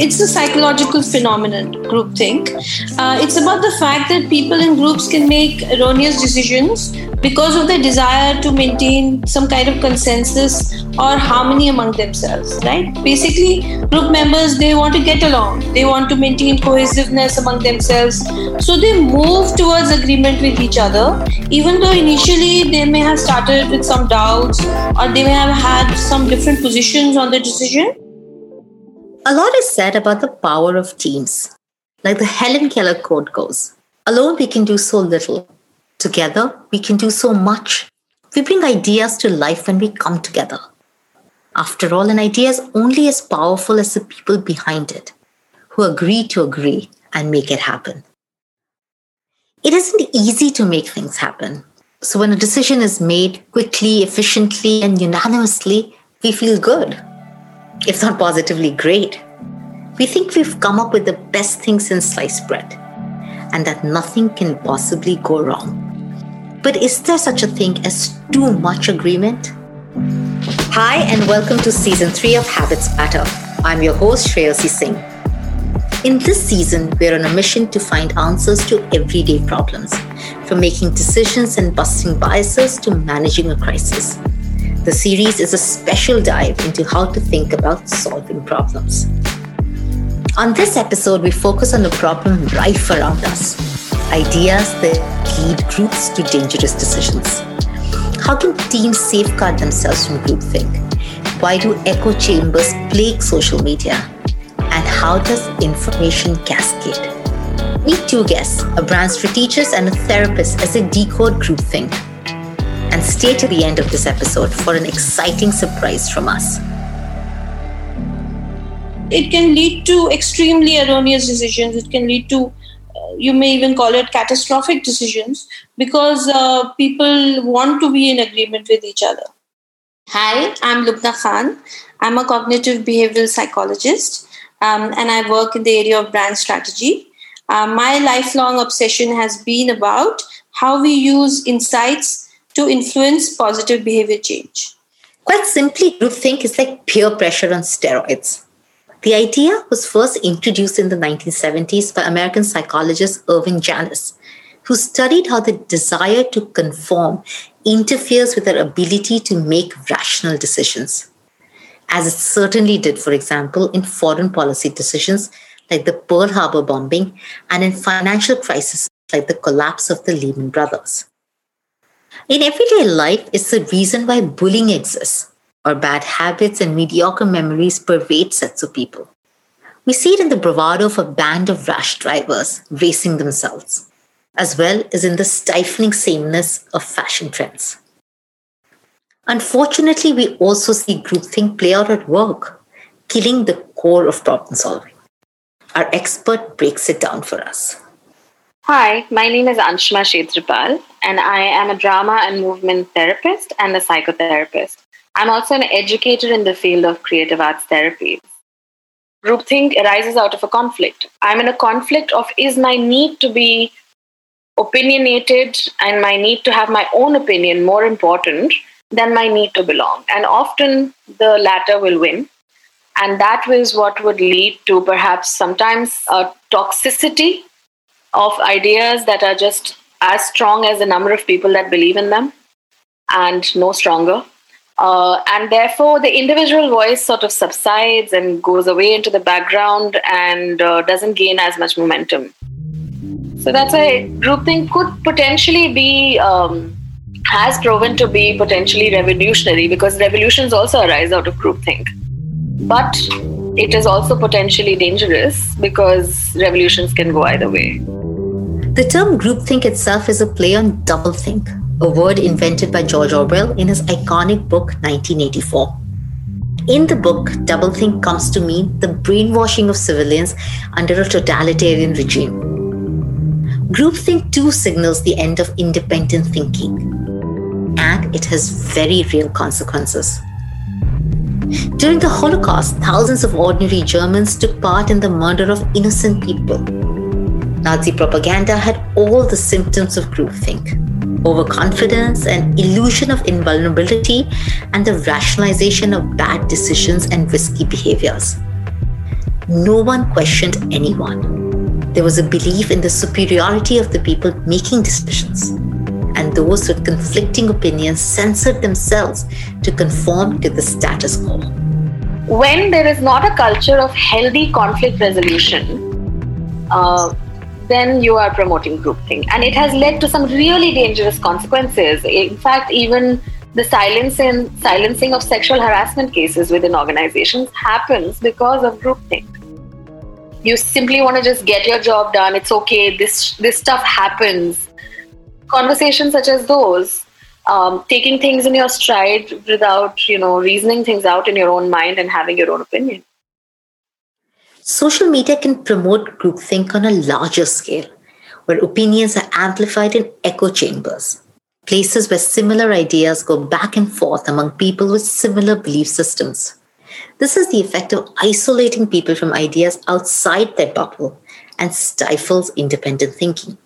It's a psychological phenomenon, groupthink. Uh, it's about the fact that people in groups can make erroneous decisions because of their desire to maintain some kind of consensus or harmony among themselves, right? Basically, group members they want to get along, they want to maintain cohesiveness among themselves, so they move towards agreement with each other, even though initially they may have started with some doubts or they may have had some different positions on the decision a lot is said about the power of teams. Like the Helen Keller quote goes Alone we can do so little. Together we can do so much. We bring ideas to life when we come together. After all, an idea is only as powerful as the people behind it, who agree to agree and make it happen. It isn't easy to make things happen. So when a decision is made quickly, efficiently, and unanimously, we feel good if not positively great. We think we've come up with the best thing since sliced bread and that nothing can possibly go wrong. But is there such a thing as too much agreement? Hi, and welcome to season three of Habits Matter. I'm your host, Shreyasi Singh. In this season, we're on a mission to find answers to everyday problems, from making decisions and busting biases to managing a crisis. The series is a special dive into how to think about solving problems. On this episode, we focus on the problem rife around us ideas that lead groups to dangerous decisions. How can teams safeguard themselves from groupthink? Why do echo chambers plague social media? And how does information cascade? Meet two guests, a brand strategist and a therapist as they decode groupthink and stay to the end of this episode for an exciting surprise from us. It can lead to extremely erroneous decisions. It can lead to, uh, you may even call it catastrophic decisions because uh, people want to be in agreement with each other. Hi, I'm Lubna Khan. I'm a cognitive behavioral psychologist um, and I work in the area of brand strategy. Uh, my lifelong obsession has been about how we use insights to influence positive behavior change? Quite simply, groupthink is like peer pressure on steroids. The idea was first introduced in the 1970s by American psychologist Irving Janis, who studied how the desire to conform interferes with our ability to make rational decisions. As it certainly did, for example, in foreign policy decisions like the Pearl Harbor bombing and in financial crises like the collapse of the Lehman Brothers. In everyday life, it's the reason why bullying exists, or bad habits and mediocre memories pervade sets of people. We see it in the bravado of a band of rash drivers racing themselves, as well as in the stifling sameness of fashion trends. Unfortunately, we also see groupthink play out at work, killing the core of problem solving. Our expert breaks it down for us. Hi, my name is Anshuma Kshetrapal, and I am a drama and movement therapist and a psychotherapist. I'm also an educator in the field of creative arts therapy. Groupthink arises out of a conflict. I'm in a conflict of is my need to be opinionated and my need to have my own opinion more important than my need to belong. And often the latter will win. And that is what would lead to perhaps sometimes a toxicity of ideas that are just as strong as the number of people that believe in them and no stronger. Uh, and therefore, the individual voice sort of subsides and goes away into the background and uh, doesn't gain as much momentum. So that's why groupthink could potentially be, um, has proven to be potentially revolutionary because revolutions also arise out of groupthink. But it is also potentially dangerous because revolutions can go either way. The term groupthink itself is a play on doublethink, a word invented by George Orwell in his iconic book 1984. In the book, doublethink comes to mean the brainwashing of civilians under a totalitarian regime. Groupthink too signals the end of independent thinking, and it has very real consequences. During the Holocaust, thousands of ordinary Germans took part in the murder of innocent people. Nazi propaganda had all the symptoms of groupthink overconfidence and illusion of invulnerability, and the rationalization of bad decisions and risky behaviors. no one questioned anyone. There was a belief in the superiority of the people making decisions, and those with conflicting opinions censored themselves to conform to the status quo. When there is not a culture of healthy conflict resolution, uh, then you are promoting groupthink. And it has led to some really dangerous consequences. In fact, even the silencing, silencing of sexual harassment cases within organizations happens because of groupthink. You simply want to just get your job done. It's okay. This this stuff happens. Conversations such as those, um, taking things in your stride without you know reasoning things out in your own mind and having your own opinion. Social media can promote groupthink on a larger scale, where opinions are amplified in echo chambers, places where similar ideas go back and forth among people with similar belief systems. This is the effect of isolating people from ideas outside their bubble and stifles independent thinking.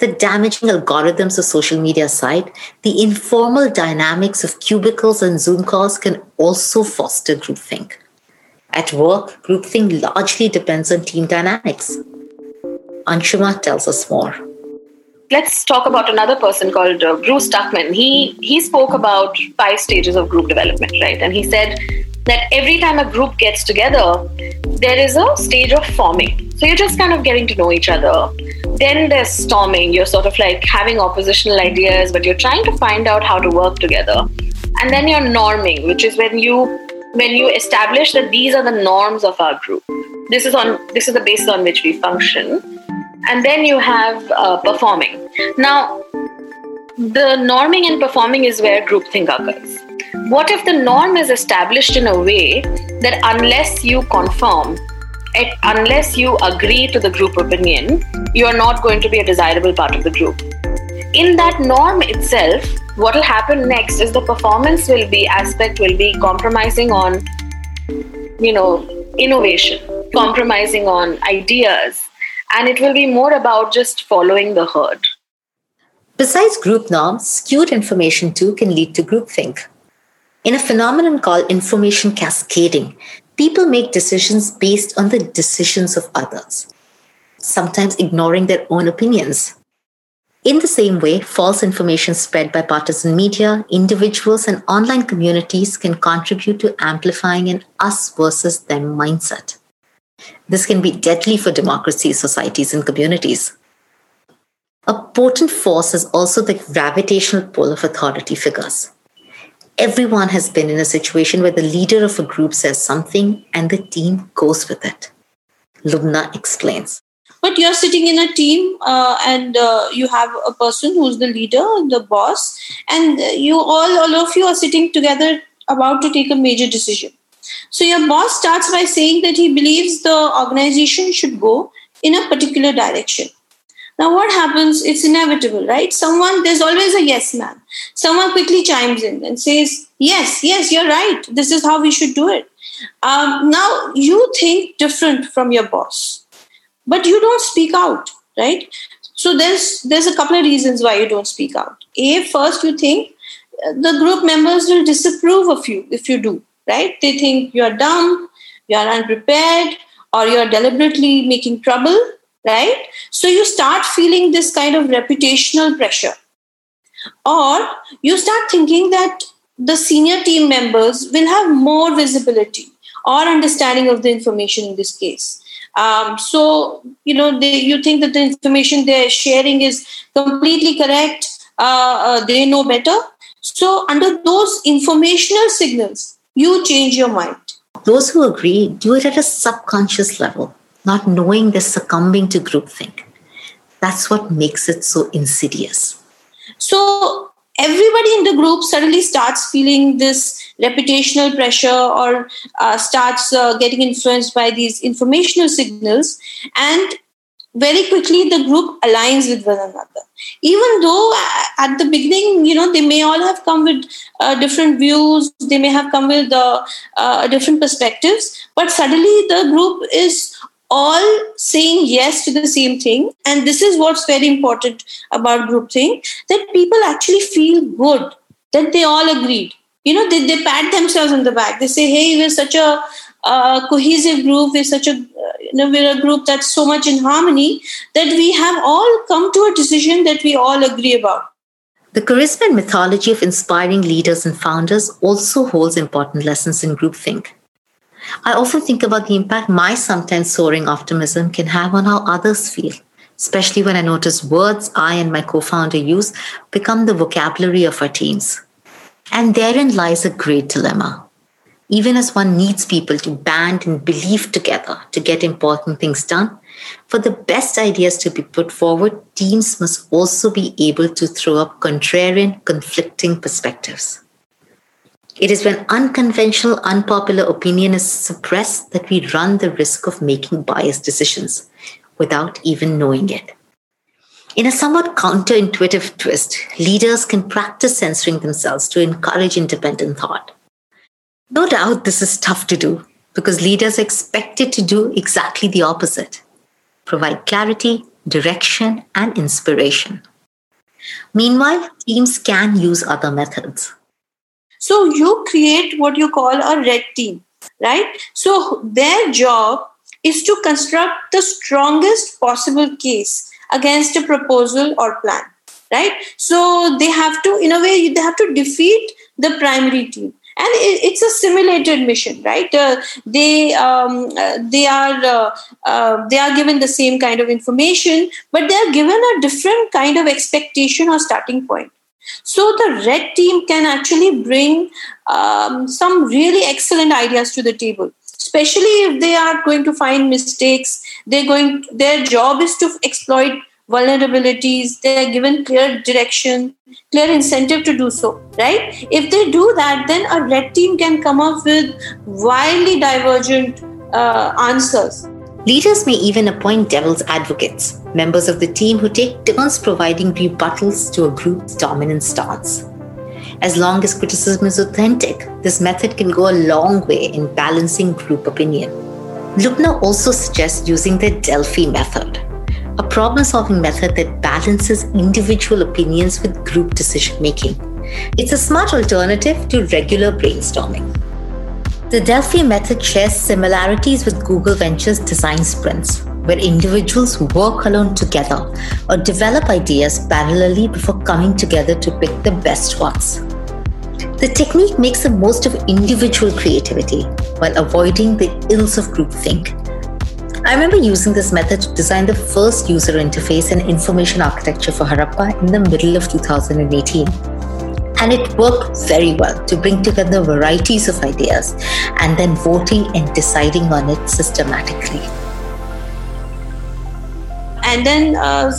The damaging algorithms of social media aside, the informal dynamics of cubicles and Zoom calls can also foster groupthink. At work, groupthink largely depends on team dynamics. Anshuma tells us more. Let's talk about another person called uh, Bruce Tuckman. He he spoke about five stages of group development, right? And he said that every time a group gets together, there is a stage of forming. So you're just kind of getting to know each other. Then there's storming. You're sort of like having oppositional ideas, but you're trying to find out how to work together. And then you're norming, which is when you when you establish that these are the norms of our group. This is on this is the basis on which we function. And then you have uh, performing. Now the norming and performing is where groupthink occurs. What if the norm is established in a way that unless you conform unless you agree to the group opinion you are not going to be a desirable part of the group? In that norm itself what will happen next is the performance will be aspect will be compromising on you know innovation compromising on ideas. And it will be more about just following the herd. Besides group norms skewed information too can lead to groupthink. In a phenomenon called information cascading people make decisions based on the decisions of others sometimes ignoring their own opinions in the same way, false information spread by partisan media, individuals, and online communities can contribute to amplifying an us versus them mindset. This can be deadly for democracy, societies, and communities. A potent force is also the gravitational pull of authority figures. Everyone has been in a situation where the leader of a group says something and the team goes with it. Lubna explains but you're sitting in a team uh, and uh, you have a person who's the leader the boss and you all all of you are sitting together about to take a major decision. So your boss starts by saying that he believes the organization should go in a particular direction. Now what happens? It's inevitable right? Someone there's always a yes man someone quickly chimes in and says yes yes you're right. This is how we should do it. Um, now you think different from your boss but you don't speak out right? So there's there's a couple of reasons why you don't speak out. A first you think uh, the group members will disapprove of you if you do right? They think you're dumb you're unprepared or you're deliberately making trouble right? So you start feeling this kind of reputational pressure. Or you start thinking that the senior team members will have more visibility or understanding of the information in this case um, so, you know, they, you think that the information they're sharing is completely correct, uh, uh, they know better. So, under those informational signals, you change your mind. Those who agree do it at a subconscious level, not knowing they're succumbing to groupthink. That's what makes it so insidious. So, everybody in the group suddenly starts feeling this reputational pressure or uh, starts uh, getting influenced by these informational signals. And very quickly the group aligns with one another. Even though uh, at the beginning you know they may all have come with uh, different views they may have come with uh, uh different perspectives but suddenly the group is all saying yes to the same thing and this is what's very important about groupthink that people actually feel good that they all agreed you know they, they pat themselves on the back they say hey we're such a uh, cohesive group, we're such a you know, we're a group that's so much in harmony that we have all come to a decision that we all agree about. The charisma and mythology of inspiring leaders and founders also holds important lessons in groupthink. I often think about the impact my sometimes soaring optimism can have on how others feel, especially when I notice words I and my co founder use become the vocabulary of our teams. And therein lies a great dilemma. Even as one needs people to band and believe together to get important things done, for the best ideas to be put forward, teams must also be able to throw up contrarian, conflicting perspectives. It is when unconventional, unpopular opinion is suppressed that we run the risk of making biased decisions without even knowing it. In a somewhat counterintuitive twist, leaders can practice censoring themselves to encourage independent thought. No doubt this is tough to do because leaders are expected to do exactly the opposite provide clarity, direction, and inspiration. Meanwhile, teams can use other methods. So you create what you call a red team, right? So their job is to construct the strongest possible case against a proposal or plan, right? So they have to, in a way, they have to defeat the primary team and it's a simulated mission right uh, they um, uh, they are uh, uh, they are given the same kind of information but they are given a different kind of expectation or starting point so the red team can actually bring um, some really excellent ideas to the table, especially if they are going to find mistakes. They're going. Their job is to exploit vulnerabilities. They are given clear direction, clear incentive to do so. Right? If they do that, then a red team can come up with wildly divergent uh, answers. Leaders may even appoint devil's advocates, members of the team who take turns providing rebuttals to a group's dominant stance. As long as criticism is authentic, this method can go a long way in balancing group opinion. Lubna also suggests using the Delphi method, a problem solving method that balances individual opinions with group decision making. It's a smart alternative to regular brainstorming. The Delphi method shares similarities with Google Ventures design sprints, where individuals work alone together or develop ideas parallelly before coming together to pick the best ones. The technique makes the most of individual creativity while avoiding the ills of groupthink. I remember using this method to design the first user interface and information architecture for Harappa in the middle of 2018. And it worked very well to bring together varieties of ideas and then voting and deciding on it systematically. And then uh,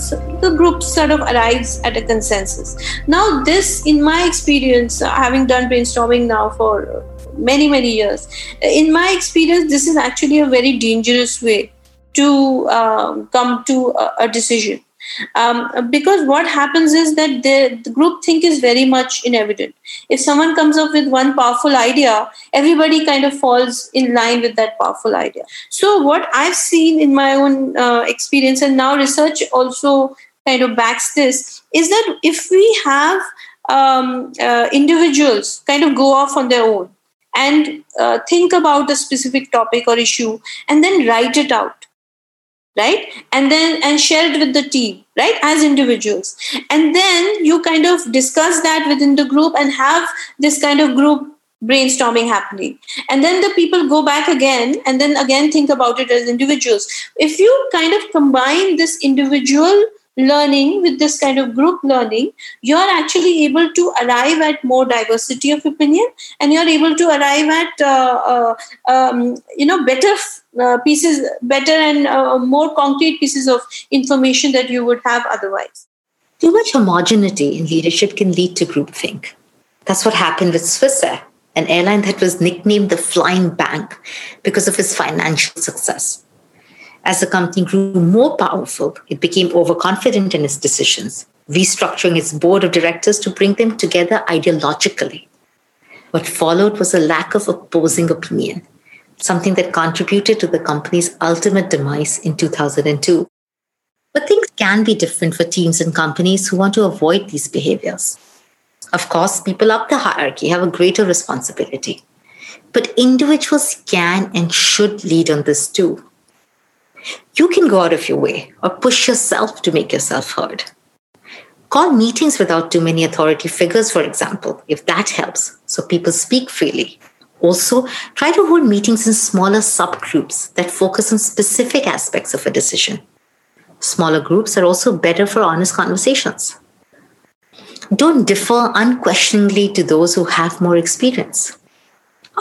the group sort of arrives at a consensus. Now, this, in my experience, uh, having done brainstorming now for many, many years, in my experience, this is actually a very dangerous way to uh, come to a, a decision um, because what happens is that the, the group think is very much in if someone comes up with one powerful idea everybody kind of falls in line with that powerful idea. So what i've seen in my own uh, experience and now research also kind of backs this is that if we have um, uh, individuals kind of go off on their own and uh, think about a specific topic or issue and then write it out right? And then and share it with the team right as individuals. And then you kind of discuss that within the group and have this kind of group brainstorming happening. And then the people go back again and then again think about it as individuals. If you kind of combine this individual learning with this kind of group learning you're actually able to arrive at more diversity of opinion and you're able to arrive at uh, uh, um, you know better uh, pieces better and uh, more concrete pieces of information that you would have otherwise. Too much homogeneity in leadership can lead to groupthink. That's what happened with swissair an airline that was nicknamed the flying bank because of its financial success as the company grew more powerful, it became overconfident in its decisions, restructuring its board of directors to bring them together ideologically. What followed was a lack of opposing opinion, something that contributed to the company's ultimate demise in 2002. But things can be different for teams and companies who want to avoid these behaviors. Of course, people up the hierarchy have a greater responsibility. but individuals can and should lead on this too. You can go out of your way or push yourself to make yourself heard. Call meetings without too many authority figures, for example, if that helps, so people speak freely. Also, try to hold meetings in smaller subgroups that focus on specific aspects of a decision. Smaller groups are also better for honest conversations. Don't defer unquestioningly to those who have more experience.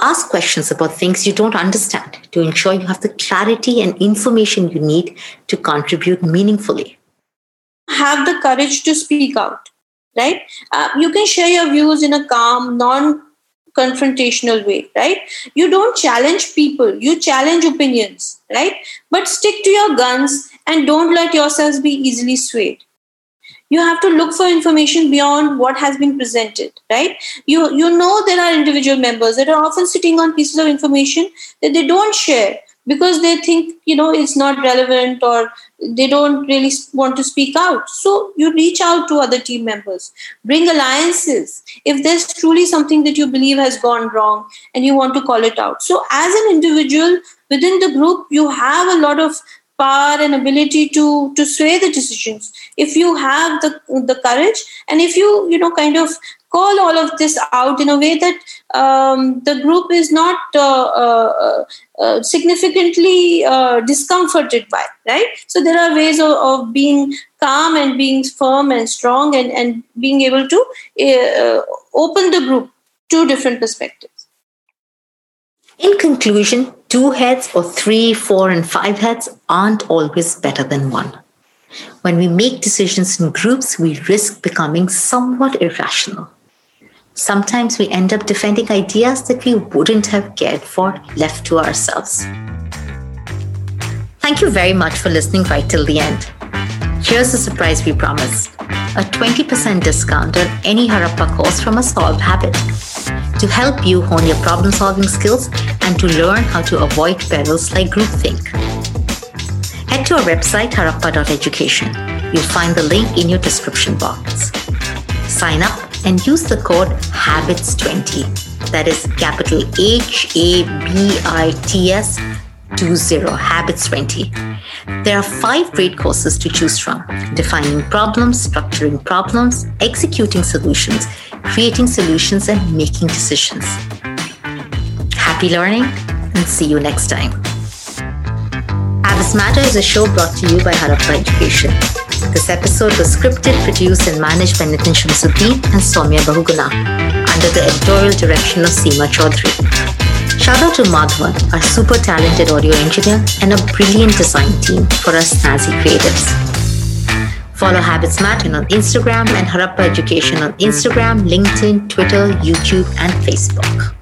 Ask questions about things you don't understand to ensure you have the clarity and information you need to contribute meaningfully. Have the courage to speak out, right? Uh, you can share your views in a calm, non confrontational way, right? You don't challenge people, you challenge opinions, right? But stick to your guns and don't let yourselves be easily swayed you have to look for information beyond what has been presented right? You you know there are individual members that are often sitting on pieces of information that they don't share because they think you know it's not relevant or they don't really want to speak out. So you reach out to other team members. Bring alliances. If there's truly something that you believe has gone wrong and you want to call it out. So as an individual within the group you have a lot of power and ability to to sway the decisions. If you have the the courage and if you you know kind of call all of this out in a way that um, the group is not uh, uh, uh, significantly uh, discomforted by right? So there are ways of, of, being calm and being firm and strong and, and being able to uh, open the group to different perspectives in conclusion, two heads or three, four, and five heads aren't always better than one. When we make decisions in groups, we risk becoming somewhat irrational. Sometimes we end up defending ideas that we wouldn't have cared for left to ourselves. Thank you very much for listening right till the end. Here's the surprise we promised a 20% discount on any Harappa course from a solved habit to help you hone your problem solving skills and to learn how to avoid perils like groupthink. Head to our website harappa.education. You'll find the link in your description box. Sign up and use the code HABITS20. That is capital H A B I T S 20 Habits 20. There are five great courses to choose from defining problems, structuring problems, executing solutions, creating solutions, and making decisions. Happy learning and see you next time. Habits Matter is a show brought to you by Harappa Education. This episode was scripted, produced, and managed by Nitin Shamsuddin and Soumya Bahuguna under the editorial direction of Seema Chaudhary. Shout out to Madhwan, our super talented audio engineer, and a brilliant design team for our snazzy creatives. Follow Habits Matter on Instagram and Harappa Education on Instagram, LinkedIn, Twitter, YouTube, and Facebook.